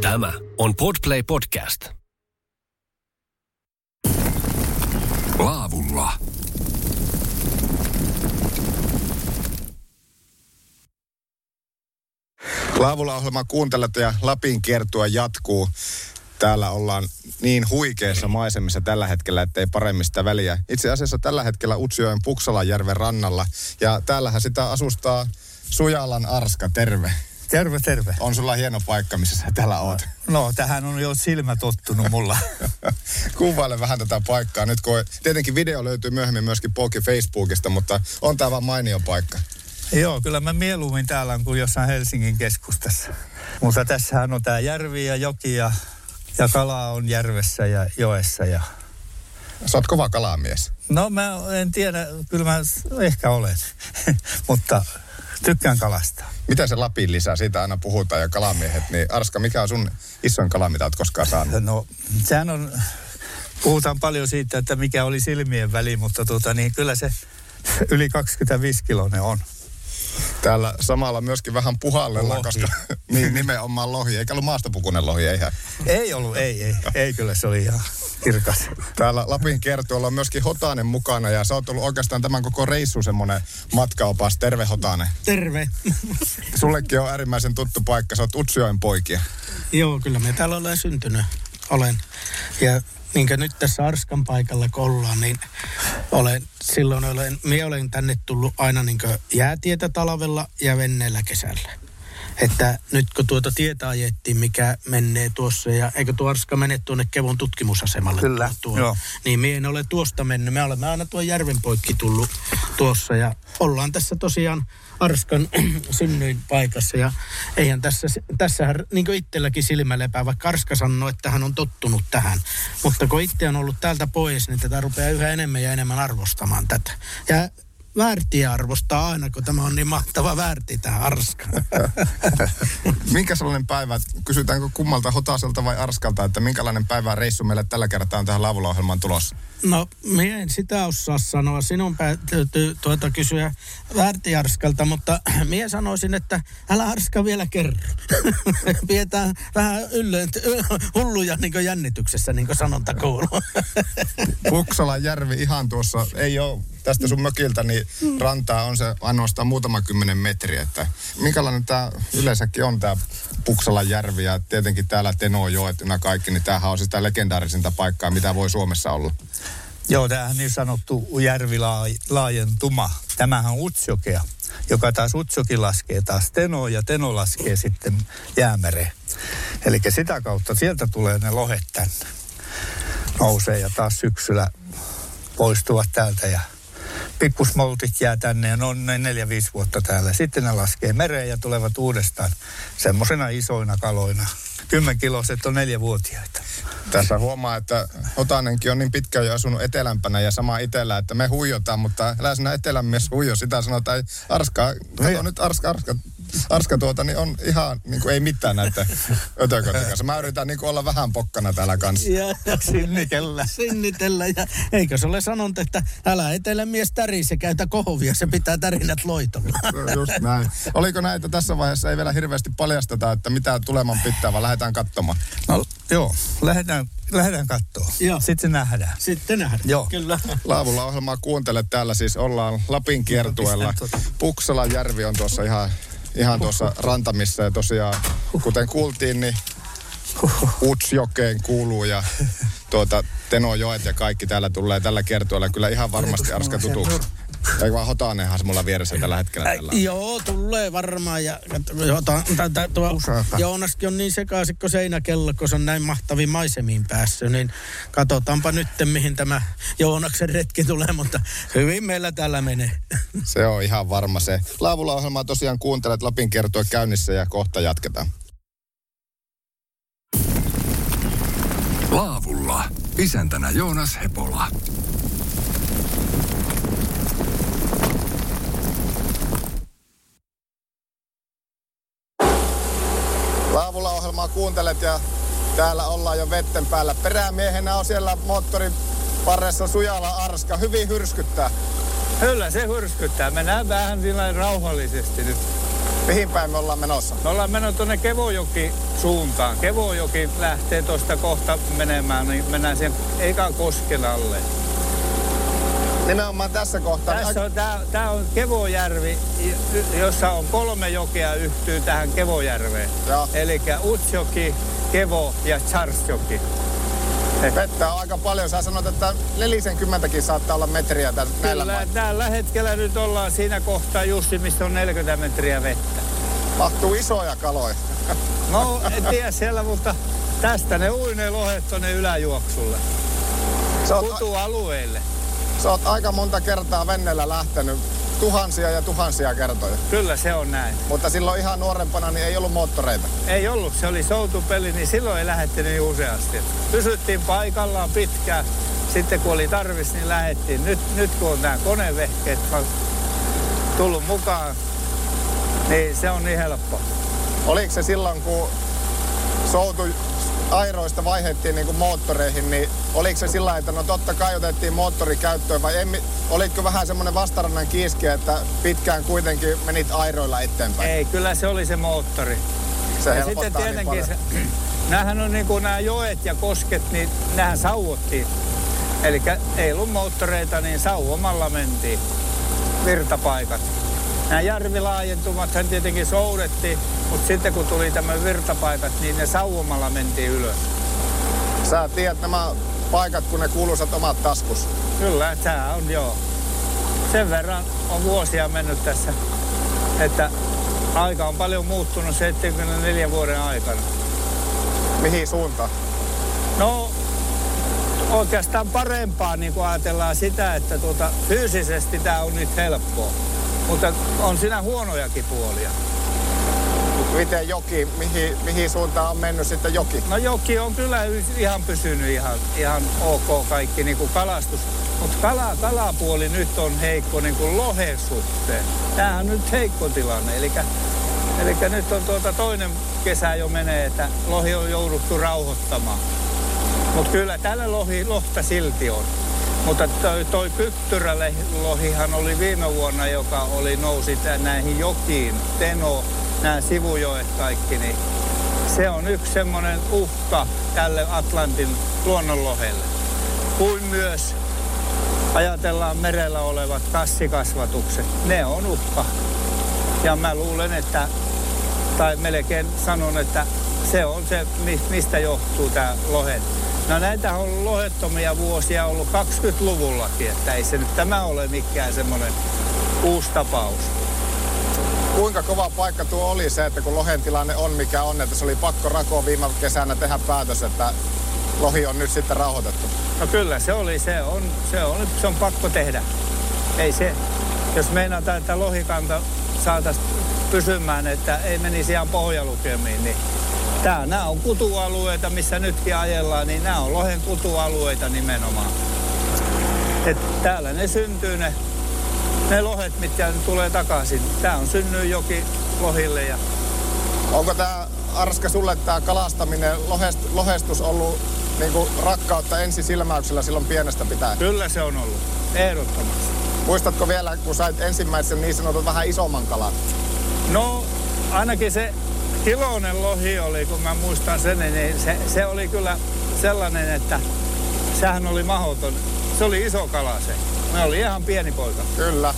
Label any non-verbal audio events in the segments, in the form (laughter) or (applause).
Tämä on Podplay Podcast. Laavulla. Laavulla ohjelma kuuntelet ja Lapin kiertua jatkuu. Täällä ollaan niin huikeissa maisemissa tällä hetkellä, ettei paremmista väliä. Itse asiassa tällä hetkellä Utsjoen Puksalanjärven rannalla. Ja täällähän sitä asustaa Sujalan Arska, terve. Terve, terve. On sulla hieno paikka, missä sä täällä oot. No, tähän on jo silmä tottunut mulla. (laughs) Kuvaile vähän tätä paikkaa. Nyt kun tietenkin video löytyy myöhemmin myöskin Poki Facebookista, mutta on tää vaan mainio paikka. Joo, kyllä mä mieluummin täällä on kuin jossain Helsingin keskustassa. Mutta tässähän on tää järvi ja joki ja, ja kalaa on järvessä ja joessa. Ja... Sä oot kova kalamies. No mä en tiedä, kyllä mä ehkä olen, (laughs) mutta tykkään kalastaa. Mitä se Lapin lisää? Siitä aina puhutaan ja kalamiehet. Niin Arska, mikä on sun isoin kala, mitä oot koskaan saanut? No, sehän on, puhutaan paljon siitä, että mikä oli silmien väli, mutta tuota, niin kyllä se yli 25 kilonen on. Täällä samalla myöskin vähän puhallella, Lohi. koska (laughs) niin, nimenomaan lohi. Eikä ollut maastopukunen lohi, eihän. Ei ollut, ei, ei. Ei kyllä, se oli ihan kirkas. Täällä Lapin kertuolla on myöskin Hotanen mukana ja sä oot ollut oikeastaan tämän koko reissu semmonen matkaopas. Terve Hotanen. Terve. Sullekin on äärimmäisen tuttu paikka. Sä oot Utsjoen poikia. Joo, kyllä me täällä olen syntynyt. Olen. Ja niin nyt tässä Arskan paikalla kun ollaan, niin olen, silloin olen, minä olen tänne tullut aina niin jäätietä talvella ja venneellä kesällä. Että nyt kun tuota tietä ajettiin, mikä menee tuossa, ja eikö tuo Arska mene tuonne Kevon tutkimusasemalle? Kyllä, tuo, joo. Niin minä en ole tuosta mennyt. Me olemme aina tuon järven poikki tullut tuossa, ja ollaan tässä tosiaan Arskan (clears throat) synnyin paikassa. Ja eihän tässä, tässähän niin kuin itselläkin silmä lepää, vaikka Arska sanoo, että hän on tottunut tähän. Mutta kun itse on ollut täältä pois, niin tätä rupeaa yhä enemmän ja enemmän arvostamaan tätä. Ja väärtiä arvostaa aina, kun tämä on niin mahtava väärti, tämä Arska. (laughs) Minkä sellainen päivä, kysytäänkö kummalta Hotaselta vai Arskalta, että minkälainen päivä reissu meille tällä kertaa on tähän Laavulla-ohjelmaan tulossa? No, minä en sitä osaa sanoa. Sinun täytyy tuota kysyä Väärtiarskalta, mutta (clears throat) minä sanoisin, että älä Arska vielä kerro. (laughs) Pidetään vähän yllö, (laughs) hulluja niin jännityksessä, niin kuin sanonta kuuluu. Puksalan järvi ihan tuossa, ei ole tästä sun mökiltä, niin rantaa on se ainoastaan muutama kymmenen metriä. Että minkälainen tämä yleensäkin on tämä Puksalan järvi ja tietenkin täällä Tenojoet ja kaikki, niin tämähän on sitä legendaarisinta paikkaa, mitä voi Suomessa olla. Joo, tämähän niin sanottu järvilaajentuma. Tämähän on Utsjokea, joka taas Utsjoki laskee taas Teno ja Teno laskee sitten jäämereen. Eli sitä kautta sieltä tulee ne lohet tänne. Nousee ja taas syksyllä poistuvat täältä ja pikkusmoltit jää tänne ja ne on noin neljä, viisi vuotta täällä. Sitten ne laskee mereen ja tulevat uudestaan semmoisena isoina kaloina. Kymmenkiloiset on neljävuotiaita. Tässä huomaa, että Otanenkin on niin pitkään jo asunut etelämpänä ja sama itellä, että me huijotaan, mutta älä sinä etelän mies huijo. Sitä sanotaan, että Arska, kato nyt Arska, Arska, Arska tuota, niin on ihan, niin kuin ei mitään näitä (laughs) ötököiden kanssa. Mä yritän niin kuin olla vähän pokkana täällä kanssa. Ja, ja (laughs) Sinnitellä. sinnitellä. Ja eikö se ole sanonut, että älä etelä mies tärise, käytä kohvia, se pitää tärinät loitolla. (laughs) Just näin. Oliko näitä tässä vaiheessa, ei vielä hirveästi paljasteta, että mitä tuleman pitää, vaan lähdetään katsomaan. No joo, lähdetään, lähdetään katsoa. Joo. Sitten nähdään. Sitten nähdään. Joo. Kyllä. Laavulla ohjelmaa kuuntele täällä siis ollaan Lapin kiertueella. Puksalan järvi on tuossa ihan, ihan tuossa rantamissa ja tosiaan kuten kuultiin, niin Utsjokeen kuuluu ja tuota Tenojoet ja kaikki täällä tulee tällä kiertueella kyllä ihan varmasti Arska tutuksi. Ei vaan Hotanenhan se mulla vieressä tällä hetkellä Äh, tällä. on. joo, tulee varmaan. Ja, jota, tätä, tuo, Joonaskin on niin sekaisin kuin seinäkello, kun se on näin mahtaviin maisemiin päässyt. Niin katsotaanpa nyt, mihin tämä Joonaksen retki tulee, mutta hyvin meillä täällä menee. Se on ihan varma se. Laavulla ohjelmaa tosiaan kuuntelet Lapin kiertue käynnissä ja kohta jatketaan. Laavulla. Isäntänä Joonas Hepola. Laavulla ohjelmaa kuuntelet ja täällä ollaan jo vetten päällä. Perämiehenä on siellä moottorin varressa Sujala Arska. Hyvin hyrskyttää. Kyllä se hyrskyttää. Mennään vähän sillä rauhallisesti nyt. Mihin päin me ollaan menossa? Me ollaan menossa tuonne Kevojoki suuntaan. Kevojoki lähtee tuosta kohta menemään, niin mennään sen ekan kosken alle. Nimenomaan tässä kohtaa. Tässä on, tää, tää on Kevojärvi, jossa on kolme jokea yhtyy tähän Kevojärveen. Eli Utsjoki, Kevo ja Charsjoki. Vettä on aika paljon. Sä sanot, että 40kin saattaa olla metriä tä- näillä Kyllä, mailla. tällä hetkellä nyt ollaan siinä kohtaa justi, missä on 40 metriä vettä. Mahtuu isoja kaloja. No, en tiedä siellä, mutta tästä ne ui ne lohet tonne yläjuoksulle. Kutualueille. Sä oot aika monta kertaa vennellä lähtenyt. Tuhansia ja tuhansia kertoja. Kyllä se on näin. Mutta silloin ihan nuorempana niin ei ollut moottoreita. Ei ollut, se oli soutupeli, niin silloin ei lähdetty niin useasti. Pysyttiin paikallaan pitkään. Sitten kun oli tarvis, niin lähdettiin. Nyt, nyt kun on nämä konevehkeet tullut mukaan, niin se on niin helppo. Oliko se silloin, kun soutu airoista vaihdettiin niin kuin moottoreihin, niin oliko se sillä että no totta kai otettiin moottori käyttöön vai emme, olitko vähän semmoinen vastarannan kiiski, että pitkään kuitenkin menit airoilla eteenpäin? Ei, kyllä se oli se moottori. Se ja sitten tietenkin niin se, (clears throat) näähän on niin kuin nämä joet ja kosket, niin nämähän sauottiin. Eli ei ollut moottoreita, niin sauomalla mentiin virtapaikat. Nämä järvilaajentumathan tietenkin soudettiin, mutta sitten kun tuli tämä virtapaikat, niin ne sauomalla mentiin ylös. Sä tiedät nämä paikat, kun ne kuuluisat omat taskus. Kyllä, tämä on joo. Sen verran on vuosia mennyt tässä, että aika on paljon muuttunut 74 vuoden aikana. Mihin suuntaan? No oikeastaan parempaa, niin kun ajatellaan sitä, että tuota, fyysisesti tämä on nyt helppoa. Mutta on siinä huonojakin puolia. Miten joki, mihin, mihin suuntaan on mennyt sitten joki? No joki on kyllä ihan pysynyt ihan, ihan ok kaikki niin kuin kalastus. Mutta kala, kalapuoli nyt on heikko niin kuin lohen suhteen. Tämähän on nyt heikko tilanne. Eli Eli nyt on tuota toinen kesä jo menee, että lohi on jouduttu rauhoittamaan. Mutta kyllä täällä lohi, lohta silti on. Mutta toi, toi pyttyrälohihan oli viime vuonna, joka oli nousi näihin jokiin, Teno, nämä sivujoet kaikki, niin se on yksi semmoinen uhka tälle Atlantin luonnonlohelle. Kuin myös ajatellaan merellä olevat kassikasvatukset, ne on uhka. Ja mä luulen, että, tai melkein sanon, että se on se, mi- mistä johtuu tämä lohen. No näitä on lohettomia vuosia ollut 20-luvullakin, että ei se nyt tämä ole mikään semmoinen uusi tapaus. Kuinka kova paikka tuo oli se, että kun lohen tilanne on mikä on, että se oli pakko rakoa viime kesänä tehdä päätös, että lohi on nyt sitten rauhoitettu. No kyllä se oli, se on, se on, se on pakko tehdä. Ei se, jos meinataan, että lohikanta saataisiin pysymään, että ei menisi ihan pohjalukemiin, niin tää, nämä on kutualueita, missä nytkin ajellaan, niin nämä on lohen kutualueita nimenomaan. Et täällä ne syntyy ne, ne lohet, mitkä tulee takaisin. Tää on synny joki lohille ja Onko tämä Arska sulle tämä kalastaminen, lohest, lohestus ollut niin kuin rakkautta ensisilmäyksellä silloin pienestä pitäen? kyllä se on ollut, ehdottomasti. Muistatko vielä, kun sait ensimmäisen niin sanotun vähän isomman kalan? No, ainakin se kiloinen lohi oli, kun mä muistan sen, niin se, se oli kyllä sellainen, että sehän oli mahdoton. Se oli iso kala se. Me oli ihan pieni poika. Kyllä.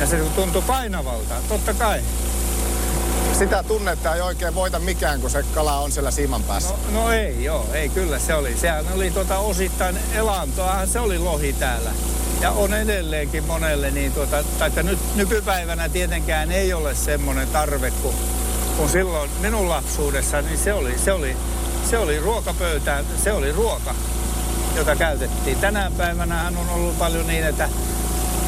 Ja se tuntui painavalta, totta kai. Sitä tunnetta ei oikein voita mikään, kun se kala on siellä siiman päässä. No, no ei, joo, ei kyllä se oli. Sehän oli tota osittain elantoahan se oli lohi täällä. Ja on edelleenkin monelle, niin tuota, tai että nyt nykypäivänä tietenkään ei ole semmoinen tarve kuin, kun silloin minun lapsuudessa, niin se oli, se oli, se oli ruokapöytään, se oli ruoka, jota käytettiin. Tänä päivänä on ollut paljon niin, että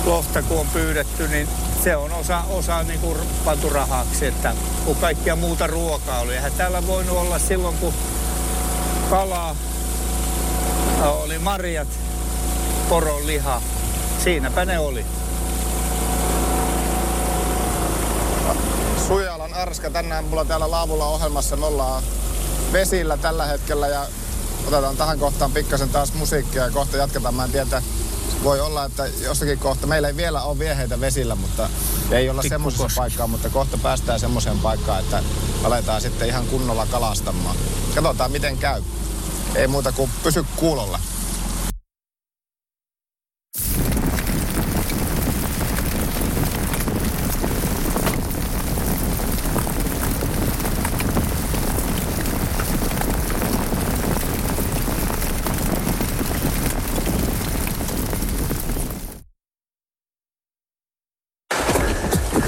lohta kun on pyydetty, niin se on osa, osa niin kuin pantu rahaksi, että kun kaikkia muuta ruokaa oli. Eihän täällä voinut olla silloin, kun kalaa, oli marjat, poron liha. Siinäpä ne oli. Sujalan Arska, tänään mulla täällä Laavulla ohjelmassa me ollaan vesillä tällä hetkellä ja otetaan tähän kohtaan pikkasen taas musiikkia ja kohta jatketaan. Mä en tiedä, voi olla, että jossakin kohta, meillä ei vielä ole vieheitä vesillä, mutta Ei olla semmoisessa paikkaa, mutta kohta päästään semmoiseen paikkaan, että aletaan sitten ihan kunnolla kalastamaan. Katsotaan miten käy. Ei muuta kuin pysy kuulolla.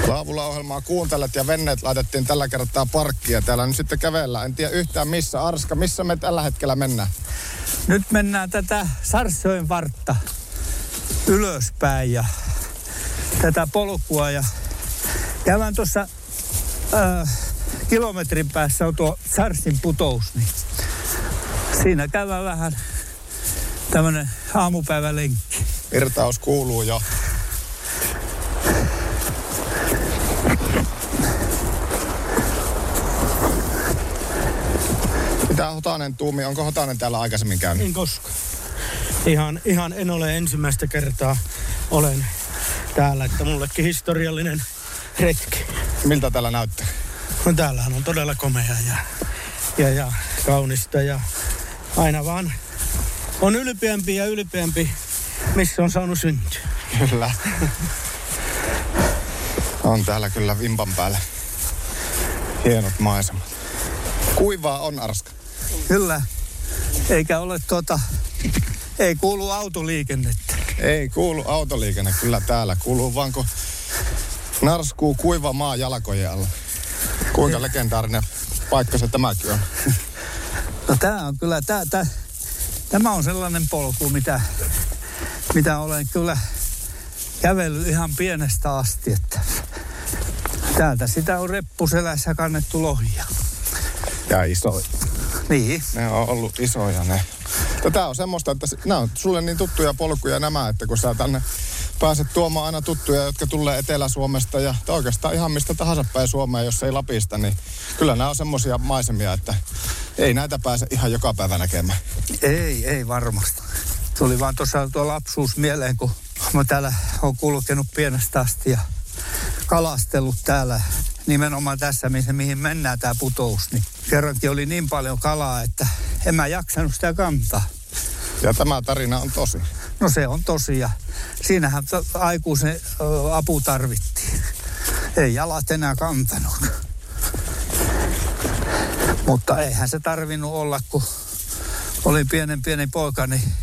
Laavulla ohjelmaa kuuntelet ja venneet laitettiin tällä kertaa parkkia. Täällä nyt sitten kävellään. En tiedä yhtään missä. Arska, missä me tällä hetkellä mennään? Nyt mennään tätä Sarssojen vartta ylöspäin ja tätä polkua ja käydään tuossa äh, kilometrin päässä on tuo Sarsin putous, niin siinä käydään vähän tämmönen aamupäivälenkki. Virtaus kuuluu jo. Hotanen tuumi? Onko Hotanen täällä aikaisemmin käynyt? En koskaan. Ihan, ihan en ole ensimmäistä kertaa olen täällä, että mullekin historiallinen retki. Miltä täällä näyttää? No täällähän on todella komea ja, ja, ja kaunista ja aina vaan on ylpeämpi ja ylpeämpi, missä on saanut syntyä. Kyllä. On täällä kyllä vimpan päällä. Hienot maisemat. Kuivaa on Arska. Kyllä, eikä ole tuota, ei kuulu autoliikennettä. Ei kuulu autoliikenne kyllä täällä. Kuuluu vaan kun narskuu kuiva maa jalkojen alla. Kuinka legendaarinen paikka se tämäkin on. No tämä on kyllä, tää, tää, tämä on sellainen polku, mitä, mitä olen kyllä kävellyt ihan pienestä asti, että täältä sitä on reppuselässä kannettu lohia. Ja iso. Niin, Ne on ollut isoja ne. Tätä on semmoista, että nämä on sulle niin tuttuja polkuja nämä, että kun sä tänne pääset tuomaan aina tuttuja, jotka tulee Etelä-Suomesta ja oikeastaan ihan mistä tahansa päin Suomea, jos ei Lapista, niin kyllä nämä on semmoisia maisemia, että ei näitä pääse ihan joka päivä näkemään. ei, ei varmasti. Tuli vaan tuossa tuo lapsuus mieleen, kun mä täällä on kulkenut pienestä asti ja kalastellut täällä nimenomaan tässä, mihin, mihin mennään tämä putous. Niin kerrankin oli niin paljon kalaa, että en mä jaksanut sitä kantaa. Ja tämä tarina on tosi. No se on tosi ja siinähän aikuisen apu tarvittiin. Ei jalat enää kantanut. Mutta eihän se tarvinnut olla, kun oli pienen pieni poika, niin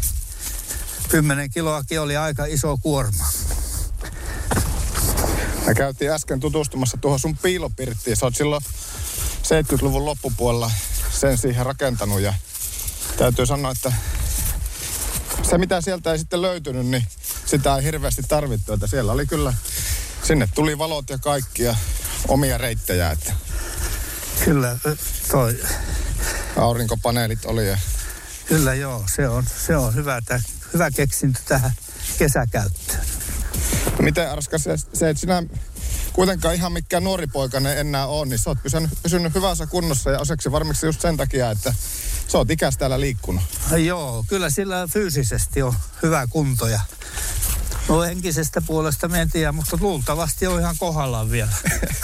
10 kiloakin oli aika iso kuorma. Me käytiin äsken tutustumassa tuohon sun piilopirttiin. Sä oot silloin 70-luvun loppupuolella sen siihen rakentanut ja täytyy sanoa, että se mitä sieltä ei sitten löytynyt, niin sitä ei hirveästi tarvittu. Että siellä oli kyllä, sinne tuli valot ja kaikki ja omia reittejä, että Kyllä, toi, aurinkopaneelit oli ja kyllä joo, se on, se on hyvä, hyvä keksintö tähän kesäkäyttöön. Miten Arska, se, se että sinä kuitenkaan ihan mikään nuori poikainen enää on, niin sä oot pysynyt, pysynyt hyvässä kunnossa ja osaksi varmasti just sen takia, että sä oot ikäs täällä liikkunut. Joo, kyllä sillä fyysisesti on hyvä kunto ja no henkisestä puolesta me en tiedä, mutta luultavasti on ihan kohdallaan vielä.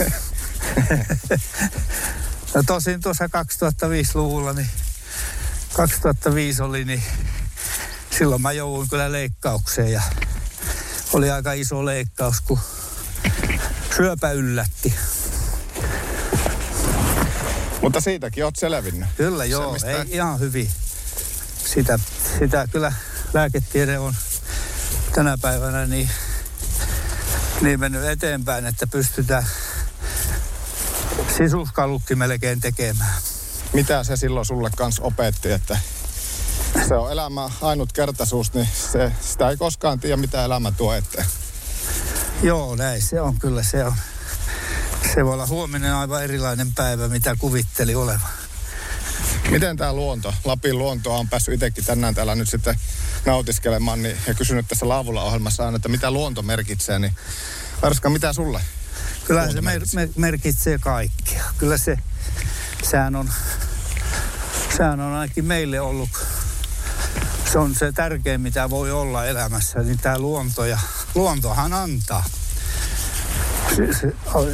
(laughs) no tosin tuossa 2005-luvulla, niin 2005 oli, niin silloin mä jouduin kyllä leikkaukseen ja oli aika iso leikkaus, kun syöpä yllätti. Mutta siitäkin oot selvinnyt. Kyllä Se, joo, mistä- ei, ihan hyvin. Sitä, sitä kyllä lääketiede on tänä päivänä niin, niin mennyt eteenpäin, että pystytään sisuskallukki melkein tekemään. Mitä se silloin sulle kanssa opetti, että se on elämä ainutkertaisuus, niin se, sitä ei koskaan tiedä, mitä elämä tuo eteen. Joo, näin se on kyllä, se on. Se voi olla huominen aivan erilainen päivä, mitä kuvitteli olevan. Miten tämä luonto, Lapin luontoa on päässyt itsekin tänään täällä nyt sitten nautiskelemaan niin, ja kysynyt tässä Laavulla ohjelmassa aina, että mitä luonto merkitsee, niin Arska, mitä sulle? Kyllä Luonto se mer- merkitsee. mer- merkitsee kaikkea. Kyllä se, sehän on, sehän on ainakin meille ollut, se on se tärkein mitä voi olla elämässä, niin tämä luonto ja luontohan antaa. se, se,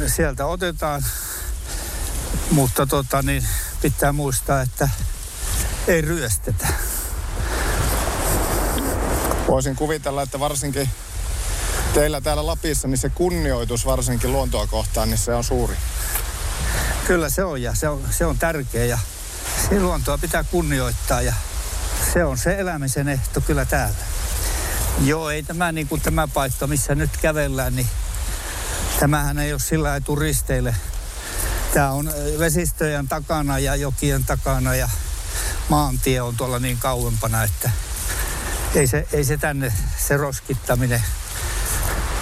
sieltä otetaan, mutta tota, niin, pitää muistaa, että ei ryöstetä. Voisin kuvitella, että varsinkin teillä täällä Lapissa, niin se kunnioitus varsinkin luontoa kohtaan, niin se on suuri. Kyllä se on ja se on, se on tärkeä ja se luontoa pitää kunnioittaa ja se on se elämisen ehto kyllä täällä. Joo, ei tämä niin kuin tämä paikka, missä nyt kävellään, niin tämähän ei ole sillä lailla turisteille. Tämä on vesistöjen takana ja jokien takana ja maantie on tuolla niin kauempana, että ei se, ei se tänne se roskittaminen,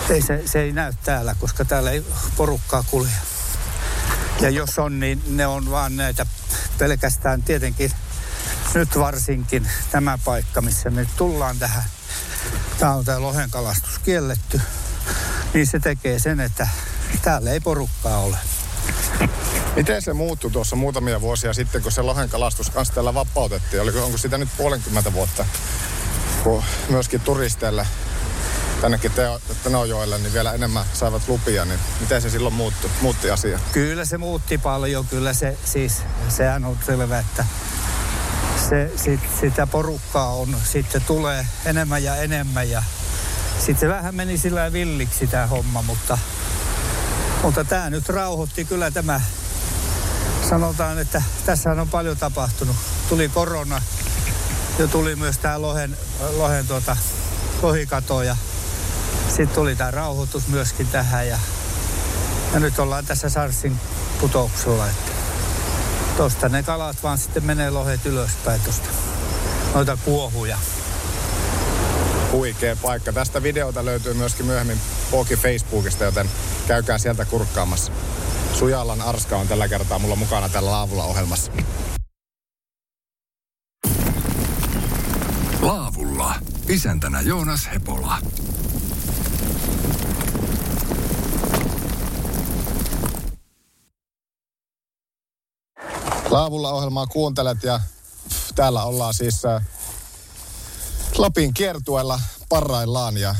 ei se, se ei näy täällä, koska täällä ei porukkaa kulje. Ja jos on, niin ne on vaan näitä pelkästään tietenkin nyt varsinkin tämä paikka, missä me tullaan tähän. Tämä on tämä lohen kalastus kielletty. Niin se tekee sen, että täällä ei porukkaa ole. Miten se muuttui tuossa muutamia vuosia sitten, kun se lohen kalastus kanssa täällä vapautettiin? Oliko, onko sitä nyt puolenkymmentä vuotta, kun myöskin turisteille tännekin Tenojoelle, niin vielä enemmän saivat lupia, niin miten se silloin muuttui, muutti asia? Kyllä se muutti paljon, kyllä se siis, sehän on selvä, että se, sit, sitä porukkaa on, sitten tulee enemmän ja enemmän ja sitten se vähän meni sillä villiksi tämä homma, mutta, mutta tämä nyt rauhoitti kyllä tämä. Sanotaan, että tässä on paljon tapahtunut. Tuli korona ja tuli myös tämä lohen, lohen tuota, lohikato ja sitten tuli tämä rauhoitus myöskin tähän ja, ja nyt ollaan tässä Sarsin putouksella, että tosta ne kalat vaan sitten menee lohet ylöspäin tosta. Noita kuohuja. Huikea paikka. Tästä videota löytyy myöskin myöhemmin Poki Facebookista, joten käykää sieltä kurkkaamassa. Sujallan Arska on tällä kertaa mulla mukana tällä laavulla ohjelmassa. Laavulla. Isäntänä Joonas Hepola. Laavulla ohjelmaa kuuntelet ja täällä ollaan siis äh, Lapin kiertueella parraillaan ja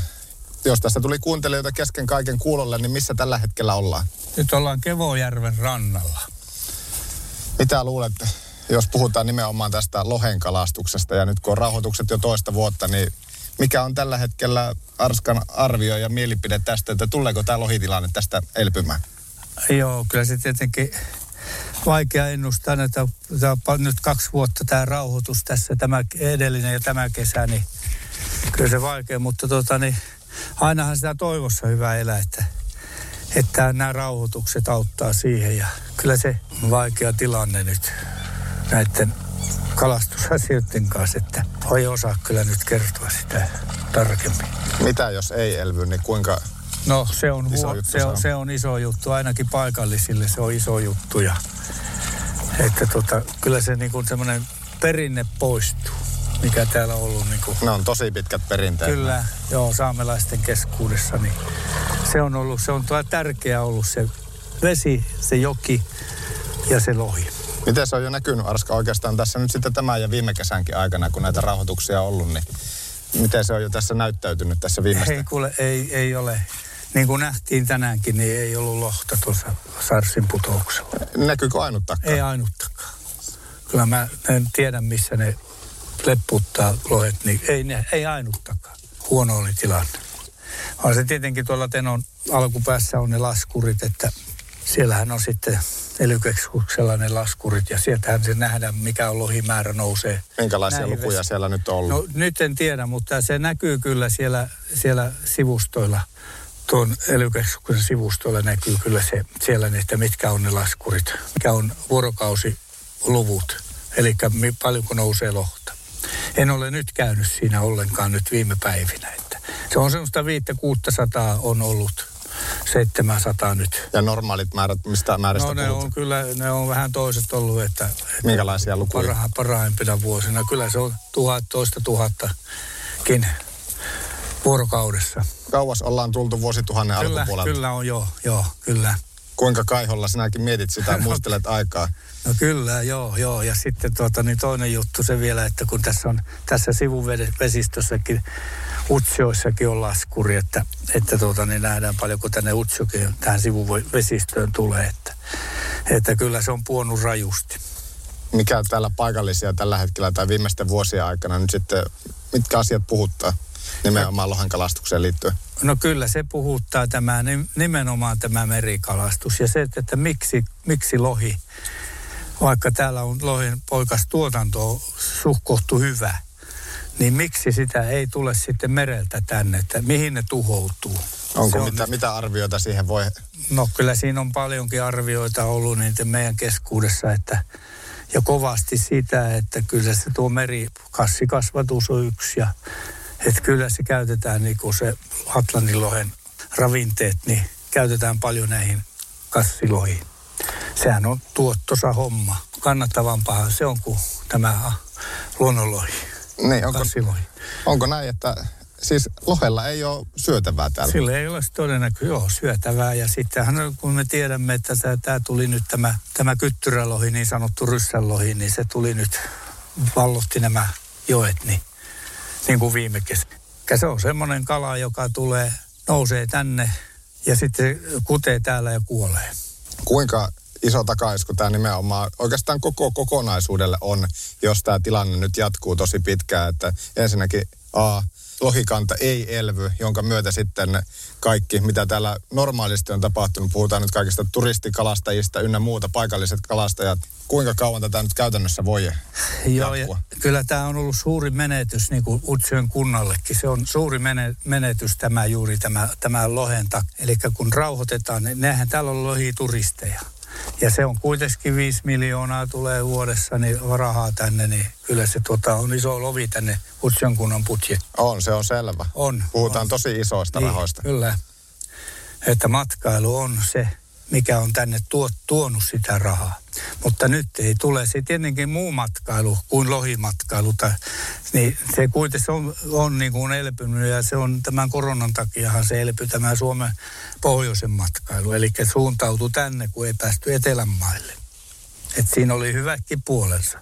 jos tässä tuli kuuntelijoita kesken kaiken kuulolle, niin missä tällä hetkellä ollaan? Nyt ollaan Kevojärven rannalla. Mitä luulet, jos puhutaan nimenomaan tästä lohen kalastuksesta ja nyt kun on rahoitukset jo toista vuotta, niin mikä on tällä hetkellä Arskan arvio ja mielipide tästä, että tuleeko tämä lohitilanne tästä elpymään? Joo, kyllä se tietenkin vaikea ennustaa, että nyt kaksi vuotta tämä rauhoitus tässä, tämä edellinen ja tämä kesä, niin kyllä se vaikea, mutta tota, niin, ainahan sitä toivossa hyvä elää, että, että nämä rauhoitukset auttaa siihen ja kyllä se vaikea tilanne nyt näiden kalastusasioiden kanssa, että ei osaa kyllä nyt kertoa sitä tarkemmin. Mitä jos ei elvy, niin kuinka No se on, iso juttu, se, on, se on iso juttu, ainakin paikallisille se on iso juttu ja että tota, kyllä se niin kuin semmoinen perinne poistuu, mikä täällä on ollut. Niin kuin, ne on tosi pitkät perinteet. Kyllä, joo, saamelaisten keskuudessa. Niin se on ollut, se on tärkeää ollut se vesi, se joki ja se lohi. Miten se on jo näkynyt, Arska, oikeastaan tässä nyt sitten tämän ja viime kesänkin aikana, kun näitä rahoituksia on ollut, niin miten se on jo tässä näyttäytynyt tässä viimeistä? Ei kuule, ei, ei ole niin kuin nähtiin tänäänkin, niin ei ollut lohta tuossa Sarsin putouksella. Näkyykö ainuttakaan? Ei ainuttakaan. Kyllä mä en tiedä, missä ne lepputtaa lohet, niin ei, ne, ei ainuttakaan. Huono oli tilanne. Vaan se tietenkin tuolla Tenon alkupäässä on ne laskurit, että siellähän on sitten ely ne laskurit ja sieltähän se nähdään, mikä on lohimäärä nousee. Minkälaisia lukuja vesi. siellä nyt on ollut? No nyt en tiedä, mutta se näkyy kyllä siellä, siellä sivustoilla – tuon ely sivustolla näkyy kyllä se, siellä, että mitkä on ne laskurit, mikä on vuorokausiluvut, eli paljonko nousee lohta. En ole nyt käynyt siinä ollenkaan nyt viime päivinä. Että se on semmoista 500 on ollut 700 nyt. Ja normaalit määrät, mistä määristä No ne puhut? on kyllä, ne on vähän toiset ollut, että... että Minkälaisia lukuja? Parha, parhaimpina vuosina. Kyllä se on tuhat, toista tuhattakin vuorokaudessa. Kauas ollaan tultu vuosituhannen kyllä, alkupuolelta. Kyllä on, joo, joo, kyllä. Kuinka kaiholla sinäkin mietit sitä, (laughs) muistelet aikaa? No kyllä, joo, joo. Ja sitten tuota, niin toinen juttu se vielä, että kun tässä on tässä sivuvesistössäkin Utsioissakin on laskuri, että, että tuota, niin nähdään paljon, kun tänne Utsiokin tähän sivuvesistöön tulee, että, että kyllä se on puonut rajusti. Mikä täällä paikallisia tällä hetkellä tai viimeisten vuosien aikana nyt sitten, mitkä asiat puhuttaa nimenomaan lohen kalastukseen liittyen? No kyllä se puhuttaa tämä, nimenomaan tämä merikalastus ja se, että, miksi, miksi lohi, vaikka täällä on lohen poikas tuotanto suhkohtu hyvä, niin miksi sitä ei tule sitten mereltä tänne, että mihin ne tuhoutuu? Onko on mitä, mitä arvioita siihen voi? No kyllä siinä on paljonkin arvioita ollut niiden meidän keskuudessa, että ja kovasti sitä, että kyllä se tuo merikassikasvatus on yksi ja että kyllä se käytetään niin kuin se Atlantin lohen ravinteet, niin käytetään paljon näihin kassiloihin. Sehän on tuottosa homma. Kannattavampaa se on kuin tämä luonnonlohi. Niin, onko, onko näin, että siis lohella ei ole syötävää täällä? Sillä ei ole todennäköisesti joo, syötävää. Ja sittenhän kun me tiedämme, että tämä, tämä tuli nyt tämä, tämä kyttyrälohi, niin sanottu ryssänlohi, niin se tuli nyt, vallotti nämä joet, niin, niin kuin viime kesä. Se on semmoinen kala, joka tulee, nousee tänne ja sitten kutee täällä ja kuolee. Kuinka iso takaisku tämä nimenomaan oikeastaan koko kokonaisuudelle on, jos tämä tilanne nyt jatkuu tosi pitkään, että ensinnäkin A, lohikanta ei elvy, jonka myötä sitten kaikki, mitä täällä normaalisti on tapahtunut, puhutaan nyt kaikista turistikalastajista ynnä muuta, paikalliset kalastajat, kuinka kauan tätä nyt käytännössä voi Joo? Ja kyllä tämä on ollut suuri menetys niin kuin Utsön kunnallekin. Se on suuri menetys tämä juuri tämä, tämä lohenta. Eli kun rauhoitetaan, niin nehän täällä on lohituristeja. Ja se on kuitenkin 5 miljoonaa tulee vuodessa niin rahaa tänne, niin kyllä se tota, on iso lovi tänne Utsjon kunnan budjetti. On, se on selvä. On. Puhutaan on. tosi isoista niin, rahoista. Kyllä. Että matkailu on se, mikä on tänne tuo, tuonut sitä rahaa. Mutta nyt ei tule se tietenkin muu matkailu kuin lohimatkailu. Tai, niin se kuitenkin on, on niin kuin elpynyt ja se on tämän koronan takiahan se elpy tämä Suomen pohjoisen matkailu. Eli suuntautui tänne, kun ei päästy etelän maille. Et siinä oli hyväkin puolensa.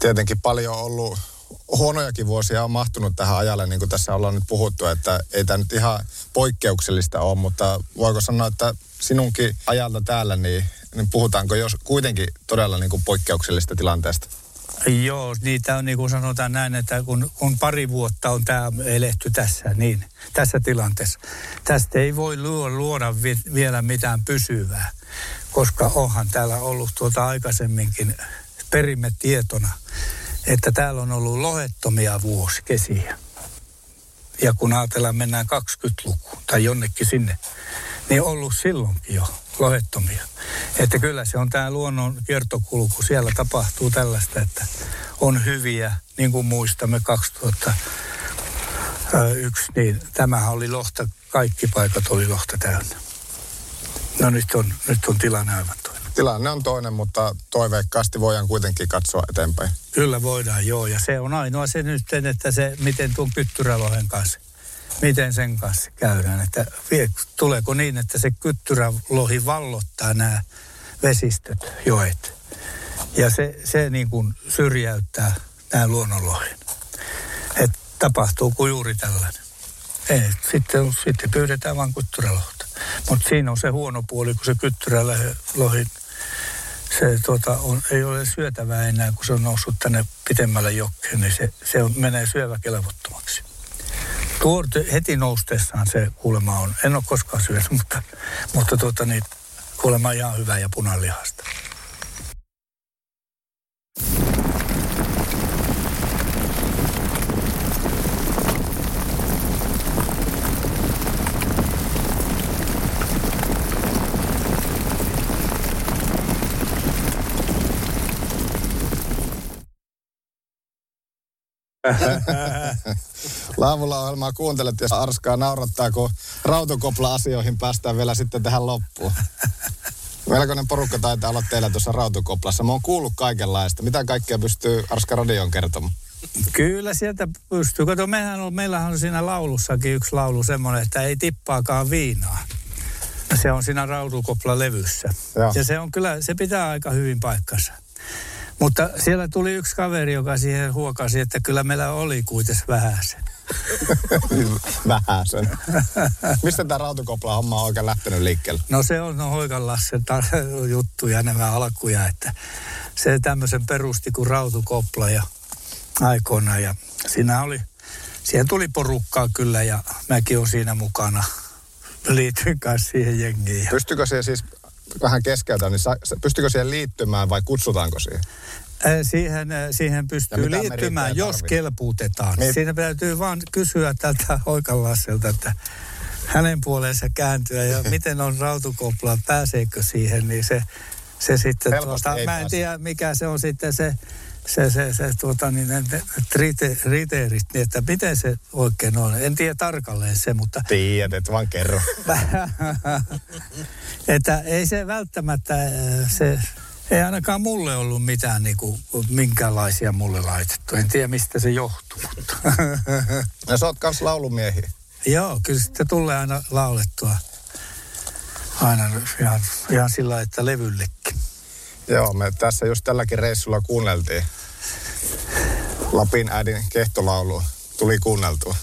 Tietenkin paljon ollut huonojakin vuosia on mahtunut tähän ajalle, niin kuin tässä ollaan nyt puhuttu, että ei tämä nyt ihan poikkeuksellista ole, mutta voiko sanoa, että sinunkin ajalta täällä, niin, niin puhutaanko jos kuitenkin todella niin kuin poikkeuksellista tilanteesta? Joo, niitä on niin kuin sanotaan näin, että kun, kun pari vuotta on tämä elehty tässä, niin tässä tilanteessa. Tästä ei voi luoda vi, vielä mitään pysyvää, koska onhan täällä ollut tuota aikaisemminkin perimme tietona, että täällä on ollut lohettomia vuosikesiä. Ja kun ajatellaan, mennään 20-lukuun tai jonnekin sinne, niin ollut silloinkin jo lohettomia. Että kyllä se on tämä luonnon kiertokulku. Siellä tapahtuu tällaista, että on hyviä, niin kuin muistamme 2001, niin tämähän oli lohta, kaikki paikat oli lohta täynnä. No nyt on, nyt on tilanne aivan. Tilanne on toinen, mutta toiveikkaasti voidaan kuitenkin katsoa eteenpäin. Kyllä voidaan, joo. Ja se on ainoa se nyt, että se, miten tuon kyttyrälohen kanssa miten sen kanssa käydään. Että tuleeko niin, että se kyttyrälohi vallottaa nämä vesistöt, joet. Ja se, se niin kuin syrjäyttää nämä luonnonlohen. Että tapahtuu juuri tällainen. Ei, sitten, sitten pyydetään vain kyttyrälohta. Mutta siinä on se huono puoli, kun se kyttyrälohi se tota, on, ei ole syötävää enää, kun se on noussut tänne pitemmälle jokkeen, niin se, se on, menee syöväkelvottomaksi. Tuo heti noustessaan se kuulema on, en ole koskaan syönyt, mutta, mutta tuota, niin, kuulema ihan hyvä ja punalihasta. Laavulla ohjelmaa kuuntelet ja Arskaa naurattaa, kun rautukopla-asioihin päästään vielä sitten tähän loppuun. Melkoinen porukka taitaa olla teillä tuossa rautukoplassa. Mä oon kuullut kaikenlaista. Mitä kaikkea pystyy Arska Radion kertomaan? Kyllä sieltä pystyy. Kato, mehän on, meillähän on siinä laulussakin yksi laulu semmoinen, että ei tippaakaan viinaa. Se on siinä rautukopla levyssä. Ja se on kyllä, se pitää aika hyvin paikkansa. Mutta siellä tuli yksi kaveri, joka siihen huokasi, että kyllä meillä oli kuitenkin vähän se. (laughs) Vähäsen. Mistä tämä rautakopla homma on oikein lähtenyt liikkeelle? No se on no, Hoikan Lassen tar- juttuja, nämä alkuja, että se tämmöisen perusti kuin rautukopla ja aikoina ja siinä oli, siihen tuli porukkaa kyllä ja mäkin olen siinä mukana. Liityin kanssa siihen jengiin. Pystykö siihen siis vähän keskeltä, niin sa- pystykö siihen liittymään vai kutsutaanko siihen? Äh, Siihen, äh, siihen pystyy liittymään, jos tarvitsee? kelpuutetaan. Niin. Siinä täytyy vaan kysyä tältä Hoikan Lasselta, että hänen puoleensa kääntyä ja (laughs) miten on rautukopla, pääseekö siihen, niin se, se sitten, Helposti tuota, mä en pääse. tiedä mikä se on sitten se, se, se, se tuota, niin ne, ne rite, riteerit, niin että miten se oikein on. En tiedä tarkalleen se, mutta Tiedät, et vaan kerro. (laughs) että ei se välttämättä, äh, se, ei ainakaan mulle ollut mitään niin kuin, minkäänlaisia mulle laitettu. En tiedä mistä se johtuu, mutta Ja (laughs) sä oot kans laulumiehiä. joo, kyllä sitten tulee aina laulettua. Aina ihan, ihan sillä että levyllekin. Joo, me tässä just tälläkin reissulla kuunneltiin. Lapin äidin kehtolaulu tuli kuunneltua.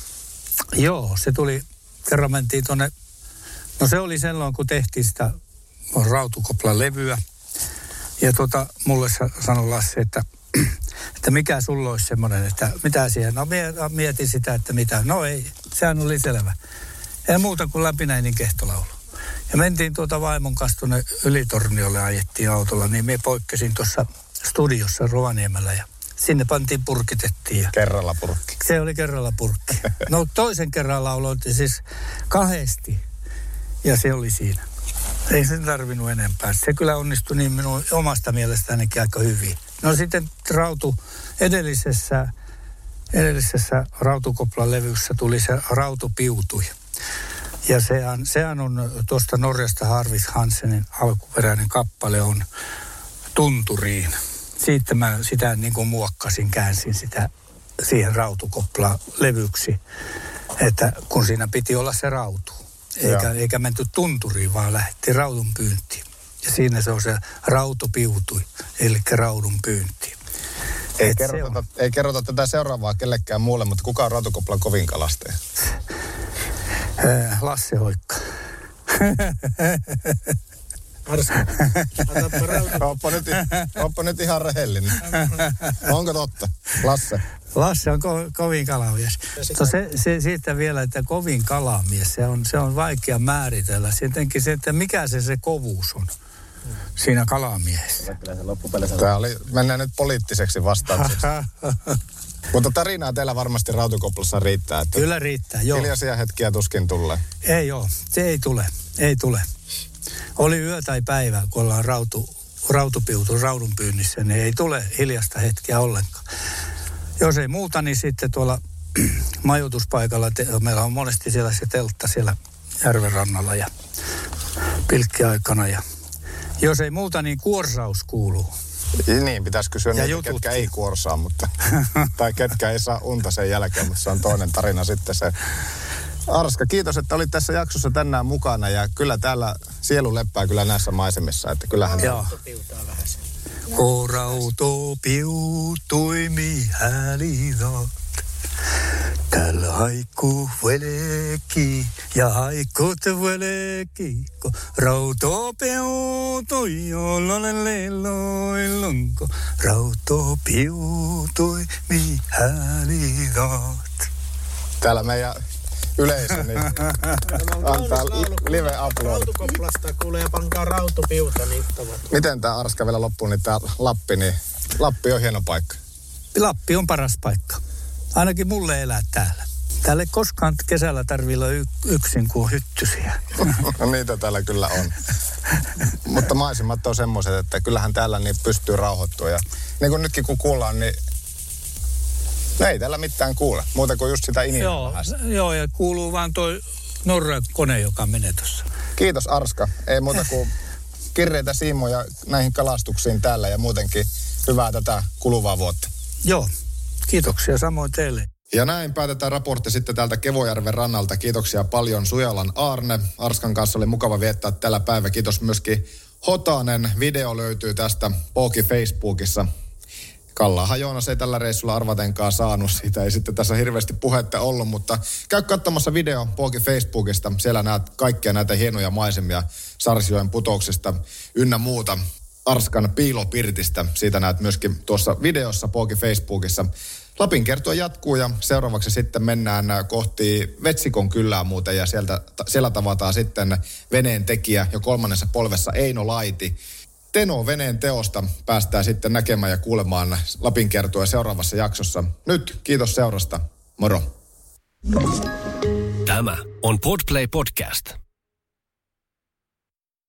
Joo, se tuli, kerran mentiin tuonne, no se oli silloin, kun tehtiin sitä rautukoplan levyä. Ja tota, mulle sa- sanoi Lassi, että, että mikä sulla olisi semmoinen, että mitä siihen, no mie- mietin sitä, että mitä, no ei, sehän oli selvä. Ei muuta kuin läpinäinen kehtolaulu. Ja mentiin tuota vaimon kanssa tuonne Ylitorniolle, ajettiin autolla, niin me poikkesin tuossa studiossa Rovaniemellä ja sinne pantiin purkitettiin ja Kerralla purkki. se oli kerralla purkki. No toisen kerran lauloin siis kahdesti ja se oli siinä. Ei sen tarvinnut enempää. Se kyllä onnistui niin minun omasta mielestäni aika hyvin. No sitten rautu edellisessä, edellisessä rautukoplan levyssä tuli se rautupiutui. Ja sehän, sehän on tuosta Norjasta Harvis Hansenin alkuperäinen kappale on tunturiin. Siitä mä sitä niin kuin muokkasin, käänsin sitä siihen rautukoplaan levyksi, että kun siinä piti olla se rautu. Eikä, Joo. eikä menty tunturiin, vaan lähti raudun pyyntiin. Ja siinä se on se rautu piutui, eli raudun pyynti. Ei kerrota, ei kerrota tätä seuraavaa kellekään muulle, mutta kuka on rautakoplan kovin kalastaja? (laughs) Lasse Hoikka. Oppa nyt, oppa nyt ihan rehellinen. Onko totta? Lasse. Lasse on ko- kovin kalamies. Mutta se, se, siitä vielä, että kovin kalamies, se on, se on vaikea määritellä. Sittenkin se, että mikä se se kovuus on siinä kalamiehessä. Tämä oli, mennään nyt poliittiseksi vastaukseksi. (laughs) Mutta tarinaa teillä varmasti rautakoplassa riittää. Että Kyllä riittää, joo. Hiljaisia hetkiä tuskin tulee. Ei ole, se ei tule, ei tule. Oli yö tai päivä, kun ollaan rautu, rautupiutu raudun pyynnissä, niin ei tule hiljasta hetkiä ollenkaan. Jos ei muuta, niin sitten tuolla (clears throat) majoituspaikalla, te, meillä on monesti siellä se teltta siellä järven rannalla ja pilkkiaikana. Ja jos ei muuta, niin kuorsaus kuuluu. Niin, pitäisi kysyä Ja niitä, ketkä ei kuorsaa, mutta, (laughs) tai ketkä ei saa unta sen jälkeen, mutta se on toinen tarina sitten se. Arska, kiitos, että olit tässä jaksossa tänään mukana ja kyllä täällä sielu leppää kyllä näissä maisemissa, että kyllähän Joo. Kun rauto piutui mihälivät. Täällä haikku veleki ja haikut veleki, kun rauto piutui jollolelelloilonko. Rauto piutui mihälivät. täällä meidän yleisö niin (laughs) antaa li- live upload. Rautukoplasta kuulee ja pankaa rautupiuta niin. Miten tämä Arska vielä loppuu, niin tämä Lappi, niin Lappi on hieno paikka. Lappi on paras paikka. Ainakin mulle elää täällä. Täällä ei koskaan kesällä tarvitse olla y- yksin kuin hyttysiä. (laughs) No niitä täällä kyllä on. Mutta maisemat on semmoiset, että kyllähän täällä niin pystyy rauhoittua. Ja niin kuin nytkin kun kuullaan, niin no ei täällä mitään kuule. Muuta kuin just sitä ininää Joo, joo, ja kuuluu vaan toi Norra-kone, joka menee tuossa. Kiitos Arska. Ei muuta kuin (laughs) kirjeitä siimoja näihin kalastuksiin täällä ja muutenkin hyvää tätä kuluvaa vuotta. Joo, kiitoksia samoin teille. Ja näin päätetään raportti sitten täältä Kevojärven rannalta. Kiitoksia paljon Sujalan Arne. Arskan kanssa oli mukava viettää tällä päivä. Kiitos myöskin Hotanen. Video löytyy tästä Pooki Facebookissa. Kallaahan Joonas ei tällä reissulla arvatenkaan saanut. Siitä ei sitten tässä hirveästi puhetta ollut, mutta käy katsomassa video Pooki Facebookista. Siellä näet kaikkia näitä hienoja maisemia Sarsjoen putouksesta ynnä muuta. Arskan piilopirtistä. Siitä näet myöskin tuossa videossa Pooki Facebookissa. Lapin kertoa jatkuu ja seuraavaksi sitten mennään kohti Vetsikon kyllää muuten ja sieltä, siellä tavataan sitten veneen tekijä jo kolmannessa polvessa Eino Laiti. Teno veneen teosta päästään sitten näkemään ja kuulemaan Lapin kertoa seuraavassa jaksossa. Nyt kiitos seurasta. Moro. Tämä on Podplay Podcast.